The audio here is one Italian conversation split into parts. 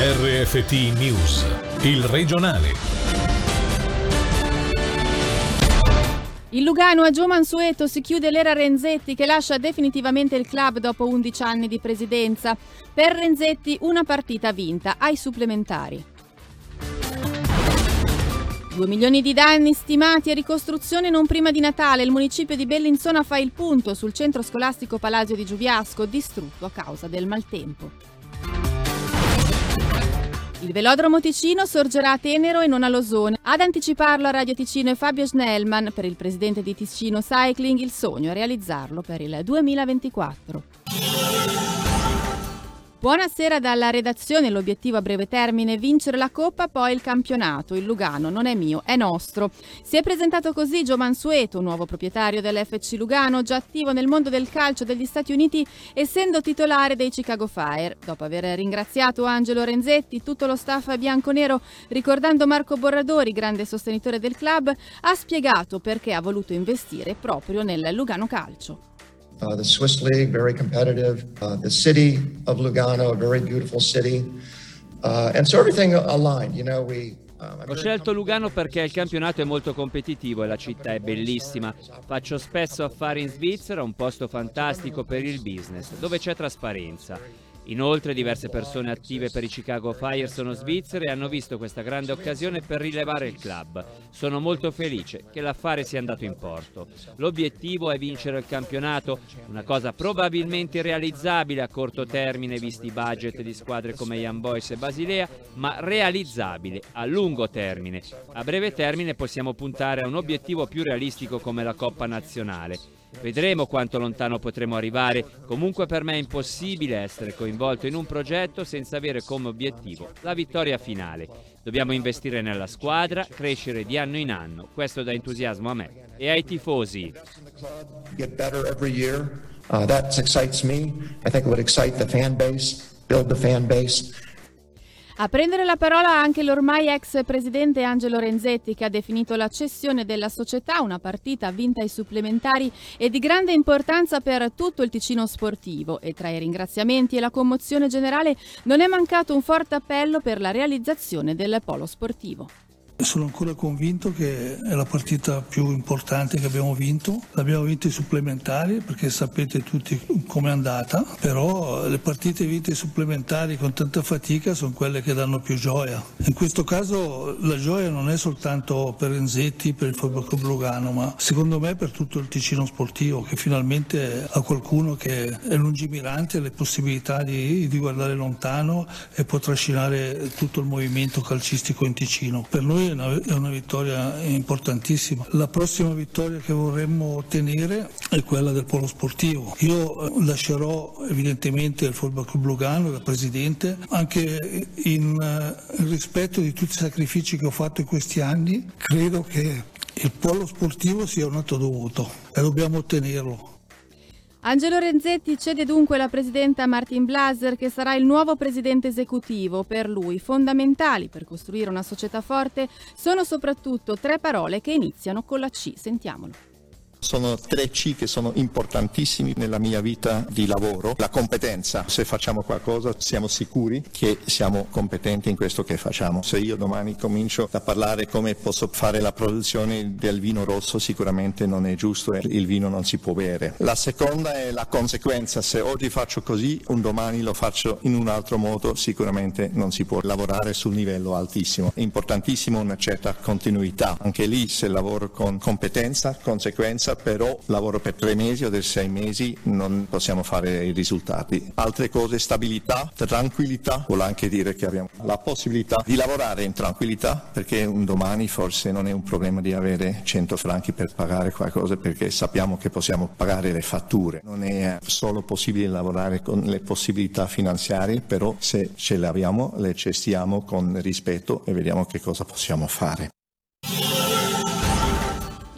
RFT News, il regionale. Il Lugano a Gio Mansueto si chiude l'era Renzetti che lascia definitivamente il club dopo 11 anni di presidenza. Per Renzetti una partita vinta ai supplementari. 2 milioni di danni stimati e ricostruzione non prima di Natale. Il municipio di Bellinzona fa il punto sul centro scolastico Palazzo di Giubiasco, distrutto a causa del maltempo. Il velodromo Ticino sorgerà a Tenero e non a Losone. Ad anticiparlo a Radio Ticino è Fabio Schnellman. Per il presidente di Ticino Cycling il sogno è realizzarlo per il 2024. Buonasera dalla redazione. L'obiettivo a breve termine è vincere la Coppa, poi il campionato. Il Lugano non è mio, è nostro. Si è presentato così Gio Mansueto, nuovo proprietario dell'FC Lugano, già attivo nel mondo del calcio degli Stati Uniti, essendo titolare dei Chicago Fire. Dopo aver ringraziato Angelo Renzetti, tutto lo staff bianconero, ricordando Marco Borradori, grande sostenitore del club, ha spiegato perché ha voluto investire proprio nel Lugano Calcio. Uh, the Swiss League, very competitive. Uh, the city of Lugano, a very beautiful city. Uh, and so everything aligned. You know, we um, Ho scelto Lugano perché il campionato è molto competitivo e la città è bellissima. Faccio spesso affari in Svizzera, un posto fantastico per il business, dove c'è trasparenza. Inoltre diverse persone attive per i Chicago Fire sono svizzere e hanno visto questa grande occasione per rilevare il club. Sono molto felice che l'affare sia andato in porto. L'obiettivo è vincere il campionato, una cosa probabilmente realizzabile a corto termine visti i budget di squadre come Young Boys e Basilea, ma realizzabile a lungo termine. A breve termine possiamo puntare a un obiettivo più realistico come la Coppa Nazionale. Vedremo quanto lontano potremo arrivare, comunque per me è impossibile essere coinvolto in un progetto senza avere come obiettivo la vittoria finale. Dobbiamo investire nella squadra, crescere di anno in anno, questo dà entusiasmo a me e ai tifosi. Uh, that excites me. I think it would excite the fan base, build the fan base. A prendere la parola anche l'ormai ex presidente Angelo Renzetti che ha definito la cessione della società una partita vinta ai supplementari e di grande importanza per tutto il Ticino sportivo e tra i ringraziamenti e la commozione generale non è mancato un forte appello per la realizzazione del polo sportivo. Sono ancora convinto che è la partita più importante che abbiamo vinto. L'abbiamo vinta ai supplementari perché sapete tutti com'è andata, però le partite vinte supplementari con tanta fatica sono quelle che danno più gioia. In questo caso la gioia non è soltanto per Renzetti, per il Club Lugano, ma secondo me per tutto il Ticino sportivo che finalmente ha qualcuno che è lungimirante, ha le possibilità di, di guardare lontano e può trascinare tutto il movimento calcistico in Ticino. Per noi è una, è una vittoria importantissima. La prossima vittoria che vorremmo ottenere è quella del polo sportivo. Io eh, lascerò evidentemente il Football Club Lugano da presidente anche in uh, rispetto di tutti i sacrifici che ho fatto in questi anni. Credo che il polo sportivo sia un atto dovuto e dobbiamo ottenerlo. Angelo Renzetti cede dunque la presidenta Martin Blaser che sarà il nuovo presidente esecutivo. Per lui fondamentali per costruire una società forte sono soprattutto tre parole che iniziano con la C. Sentiamolo. Sono tre C che sono importantissimi nella mia vita di lavoro. La competenza, se facciamo qualcosa siamo sicuri che siamo competenti in questo che facciamo. Se io domani comincio a parlare come posso fare la produzione del vino rosso sicuramente non è giusto e il vino non si può bere. La seconda è la conseguenza, se oggi faccio così un domani lo faccio in un altro modo sicuramente non si può lavorare sul livello altissimo. È importantissimo una certa continuità, anche lì se lavoro con competenza, conseguenza esperienza, però lavoro per tre mesi o per sei mesi non possiamo fare i risultati. Altre cose, stabilità, tranquillità, vuol anche dire che abbiamo la possibilità di lavorare in tranquillità perché un domani forse non è un problema di avere 100 franchi per pagare qualcosa perché sappiamo che possiamo pagare le fatture. Non è solo possibile lavorare con le possibilità finanziarie, però se ce le abbiamo le gestiamo con rispetto e vediamo che cosa possiamo fare.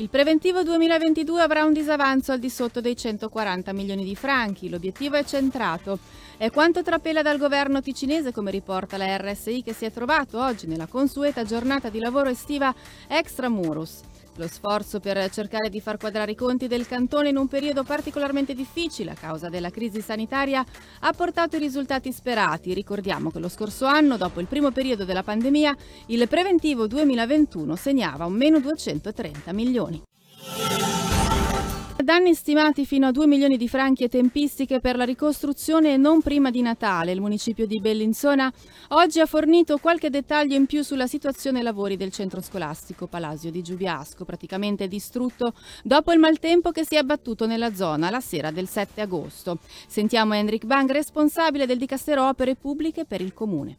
Il preventivo 2022 avrà un disavanzo al di sotto dei 140 milioni di franchi. L'obiettivo è centrato. È quanto trapela dal governo ticinese, come riporta la RSI, che si è trovato oggi nella consueta giornata di lavoro estiva extramurus. Lo sforzo per cercare di far quadrare i conti del cantone in un periodo particolarmente difficile a causa della crisi sanitaria ha portato i risultati sperati. Ricordiamo che lo scorso anno, dopo il primo periodo della pandemia, il preventivo 2021 segnava un meno 230 milioni. Danni stimati fino a 2 milioni di franchi e tempistiche per la ricostruzione non prima di Natale. Il municipio di Bellinzona oggi ha fornito qualche dettaglio in più sulla situazione lavori del centro scolastico Palasio di Giubiasco, praticamente distrutto dopo il maltempo che si è abbattuto nella zona la sera del 7 agosto. Sentiamo Enric Bang, responsabile del Dicastero Opere Pubbliche per il comune.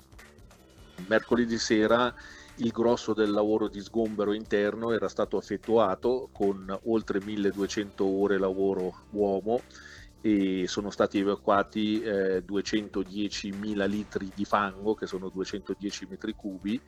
Mercoledì sera il grosso del lavoro di sgombero interno era stato effettuato con oltre 1200 ore lavoro uomo e sono stati evacuati eh, 210.000 litri di fango, che sono 210 metri cubi,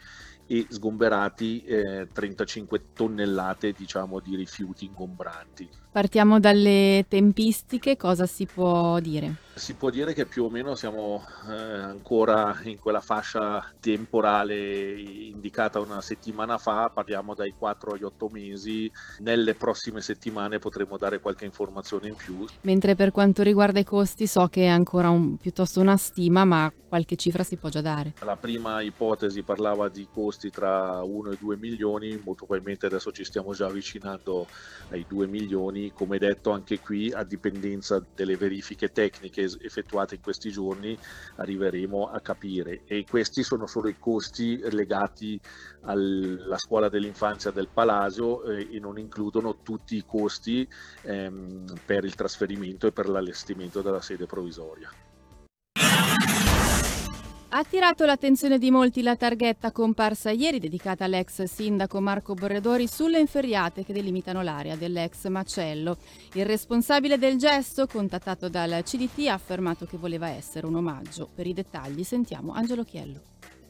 e sgomberati eh, 35 tonnellate diciamo, di rifiuti ingombranti. Partiamo dalle tempistiche, cosa si può dire? Si può dire che più o meno siamo eh, ancora in quella fascia temporale indicata una settimana fa, parliamo dai 4 agli 8 mesi, nelle prossime settimane potremo dare qualche informazione in più. Mentre per quanto riguarda i costi so che è ancora un, piuttosto una stima, ma qualche cifra si può già dare. La prima ipotesi parlava di costi tra 1 e 2 milioni, molto probabilmente adesso ci stiamo già avvicinando ai 2 milioni come detto anche qui a dipendenza delle verifiche tecniche effettuate in questi giorni arriveremo a capire e questi sono solo i costi legati alla scuola dell'infanzia del Palasio eh, e non includono tutti i costi ehm, per il trasferimento e per l'allestimento della sede provvisoria. Ha attirato l'attenzione di molti la targhetta comparsa ieri dedicata all'ex sindaco Marco Borredori sulle inferriate che delimitano l'area dell'ex macello. Il responsabile del gesto, contattato dal CDT, ha affermato che voleva essere un omaggio. Per i dettagli sentiamo Angelo Chiello.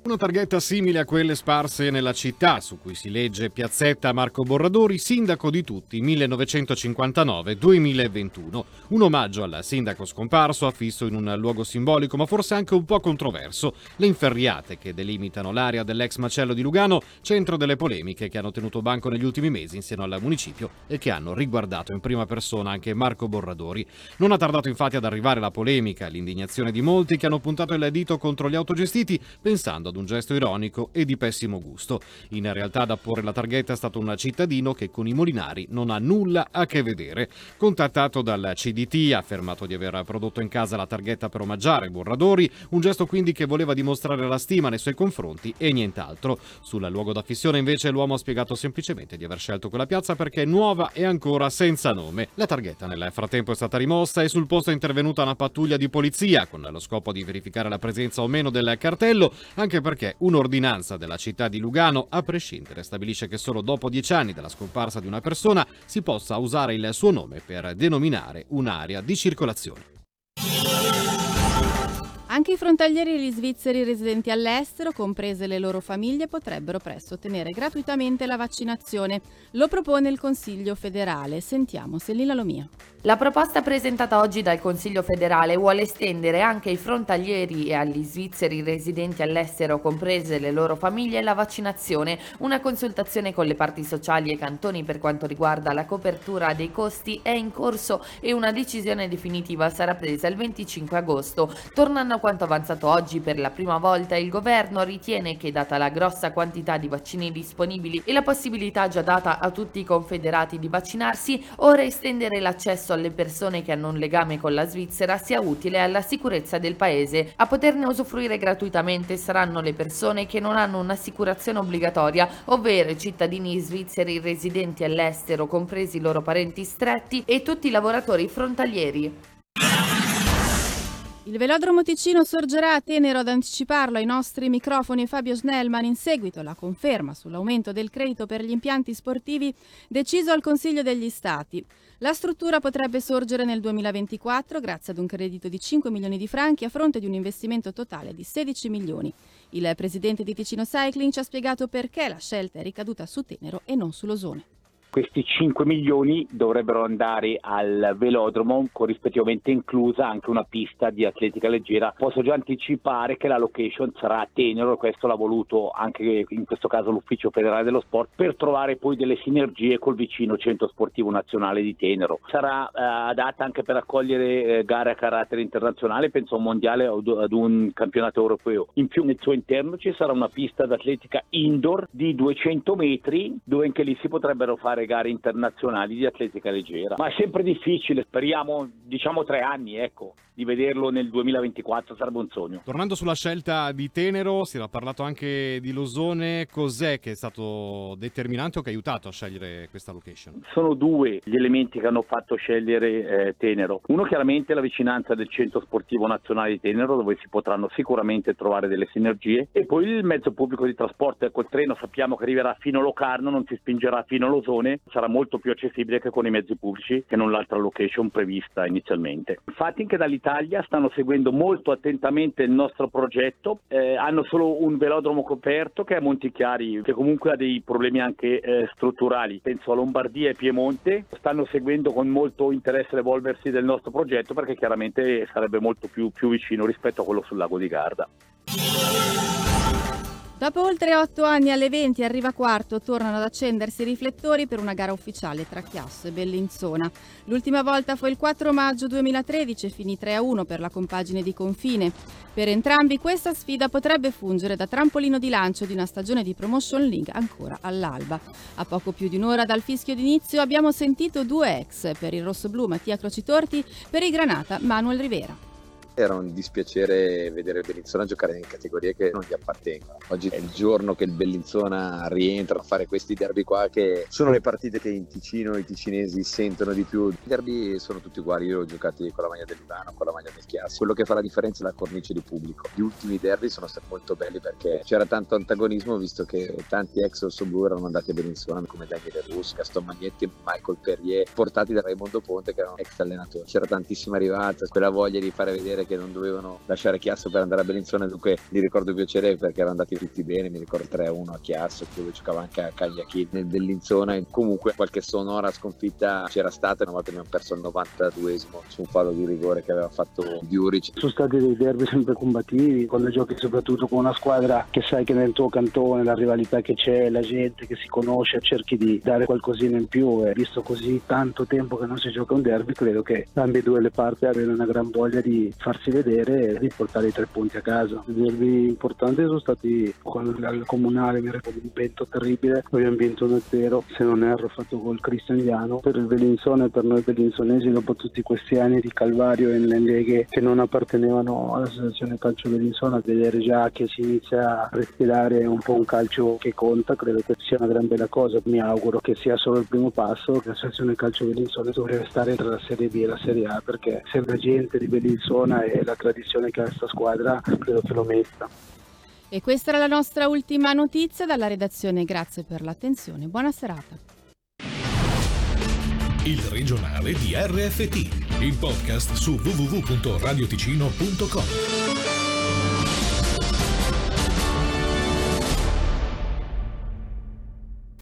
Una targhetta simile a quelle sparse nella città, su cui si legge Piazzetta Marco Borradori, sindaco di tutti 1959-2021. Un omaggio al sindaco scomparso, affisso in un luogo simbolico, ma forse anche un po' controverso. Le inferriate che delimitano l'area dell'ex macello di Lugano, centro delle polemiche che hanno tenuto banco negli ultimi mesi in seno al municipio e che hanno riguardato in prima persona anche Marco Borradori. Non ha tardato infatti ad arrivare la polemica l'indignazione di molti che hanno puntato il dito contro gli autogestiti, pensando ad un gesto ironico e di pessimo gusto. In realtà ad apporre la targhetta è stato un cittadino che con i molinari non ha nulla a che vedere. Contattato dal CDT ha affermato di aver prodotto in casa la targhetta per omaggiare Borradori, un gesto quindi che voleva dimostrare la stima nei suoi confronti e nient'altro. Sul luogo d'affissione invece l'uomo ha spiegato semplicemente di aver scelto quella piazza perché è nuova e ancora senza nome. La targhetta nel frattempo è stata rimossa e sul posto è intervenuta una pattuglia di polizia con lo scopo di verificare la presenza o meno del cartello, anche perché un'ordinanza della città di Lugano, a prescindere, stabilisce che solo dopo dieci anni dalla scomparsa di una persona si possa usare il suo nome per denominare un'area di circolazione. Anche i frontalieri e gli svizzeri residenti all'estero, comprese le loro famiglie, potrebbero presto ottenere gratuitamente la vaccinazione. Lo propone il Consiglio federale. Sentiamo Selina Lomia. La proposta presentata oggi dal Consiglio federale vuole estendere anche ai frontalieri e agli svizzeri residenti all'estero, comprese le loro famiglie, la vaccinazione. Una consultazione con le parti sociali e cantoni per quanto riguarda la copertura dei costi è in corso e una decisione definitiva sarà presa il 25 agosto. Tornando a quanto avanzato oggi per la prima volta, il governo ritiene che, data la grossa quantità di vaccini disponibili e la possibilità già data a tutti i confederati di vaccinarsi, ora estendere l'accesso alle persone che hanno un legame con la Svizzera sia utile alla sicurezza del paese. A poterne usufruire gratuitamente saranno le persone che non hanno un'assicurazione obbligatoria, ovvero i cittadini svizzeri residenti all'estero, compresi i loro parenti stretti, e tutti i lavoratori frontalieri. Il velodromo Ticino sorgerà a Tenero ad anticiparlo ai nostri microfoni Fabio Snellman in seguito alla conferma sull'aumento del credito per gli impianti sportivi deciso al Consiglio degli Stati. La struttura potrebbe sorgere nel 2024 grazie ad un credito di 5 milioni di franchi a fronte di un investimento totale di 16 milioni. Il presidente di Ticino Cycling ci ha spiegato perché la scelta è ricaduta su Tenero e non su Losone. Questi 5 milioni dovrebbero andare al velodromo, corrispettivamente inclusa anche una pista di atletica leggera. Posso già anticipare che la location sarà a Tenero, questo l'ha voluto anche in questo caso l'Ufficio Federale dello Sport, per trovare poi delle sinergie col vicino Centro Sportivo Nazionale di Tenero. Sarà eh, adatta anche per accogliere eh, gare a carattere internazionale, penso a un mondiale o ad un campionato europeo. In più nel suo interno ci sarà una pista d'atletica indoor di 200 metri dove anche lì si potrebbero fare gare internazionali di atletica leggera. Ma è sempre difficile, speriamo diciamo tre anni, ecco di vederlo nel 2024 sarebbe un sogno. Tornando sulla scelta di Tenero, si era parlato anche di Losone, cos'è che è stato determinante o che ha aiutato a scegliere questa location? Sono due gli elementi che hanno fatto scegliere eh, Tenero. Uno chiaramente la vicinanza del centro sportivo nazionale di Tenero dove si potranno sicuramente trovare delle sinergie e poi il mezzo pubblico di trasporto, ecco il treno sappiamo che arriverà fino a Locarno, non si spingerà fino a Losone, sarà molto più accessibile che con i mezzi pubblici che non l'altra location prevista inizialmente. Infatti anche dall'Italia Italia stanno seguendo molto attentamente il nostro progetto, eh, hanno solo un velodromo coperto che è Montichiari, che comunque ha dei problemi anche eh, strutturali, penso a Lombardia e Piemonte, stanno seguendo con molto interesse l'evolversi del nostro progetto perché chiaramente sarebbe molto più, più vicino rispetto a quello sul lago di Garda. Dopo oltre otto anni alle 20 arriva quarto, tornano ad accendersi i riflettori per una gara ufficiale tra Chiasso e Bellinzona. L'ultima volta fu il 4 maggio 2013 e finì 3-1 per la compagine di confine. Per entrambi questa sfida potrebbe fungere da trampolino di lancio di una stagione di Promotion League ancora all'alba. A poco più di un'ora dal fischio d'inizio abbiamo sentito due ex, per il rossoblu Mattia Crocitorti, per il Granata Manuel Rivera. Era un dispiacere vedere Bellinzona giocare in categorie che non gli appartengono. Oggi è il giorno che il Bellinzona rientra a fare questi derby qua che sono le partite che in Ticino i ticinesi sentono di più. I derby sono tutti uguali, io ho giocati con la maglia del Lugano, con la maglia del Chiasso. Quello che fa la differenza è la cornice di pubblico. Gli ultimi derby sono stati molto belli perché c'era tanto antagonismo visto che tanti ex Ossoblu erano andati a Bellinzona come Daniele Rus, Gaston Magnetti Michael Perrier portati da Raimondo Ponte che erano ex allenatori. C'era tantissima rivalsa, quella voglia di fare vedere che non dovevano lasciare Chiasso per andare a Bellinzona, dunque li ricordo piacere perché erano andati tutti bene, mi ricordo 3-1 a Chiasso, dove giocava anche a Cagliacchi nel Bellinzona, comunque qualche sonora sconfitta c'era stata, una volta abbiamo perso al 92esimo su un fallo di rigore che aveva fatto Diuric. Sono stati dei derby sempre combattivi, quando giochi soprattutto con una squadra che sai che nel tuo cantone la rivalità che c'è, la gente che si conosce, cerchi di dare qualcosina in più e visto così tanto tempo che non si gioca un derby, credo che ambedue le parti abbiano una gran voglia di far farsi vedere e riportare i tre punti a casa. I derby importanti sono stati quello al comunale, mi ricordo un vento terribile, abbiamo vinto 1-0, se non erro fatto col Cristianiano. Per il Bellinzone e per noi bellinzonesi dopo tutti questi anni di calvario nelle leghe che non appartenevano all'associazione calcio Bellinzona, vedere già che si inizia a respirare un po' un calcio che conta, credo che sia una gran bella cosa. Mi auguro che sia solo il primo passo, l'associazione calcio Bellinzona dovrebbe stare tra la Serie B e la Serie A perché sempre gente di Bellinzona e la tradizione che ha questa squadra credo che lo merita. E questa era la nostra ultima notizia dalla redazione. Grazie per l'attenzione. Buona serata. Il regionale di RFT, il podcast su www.radioticino.com.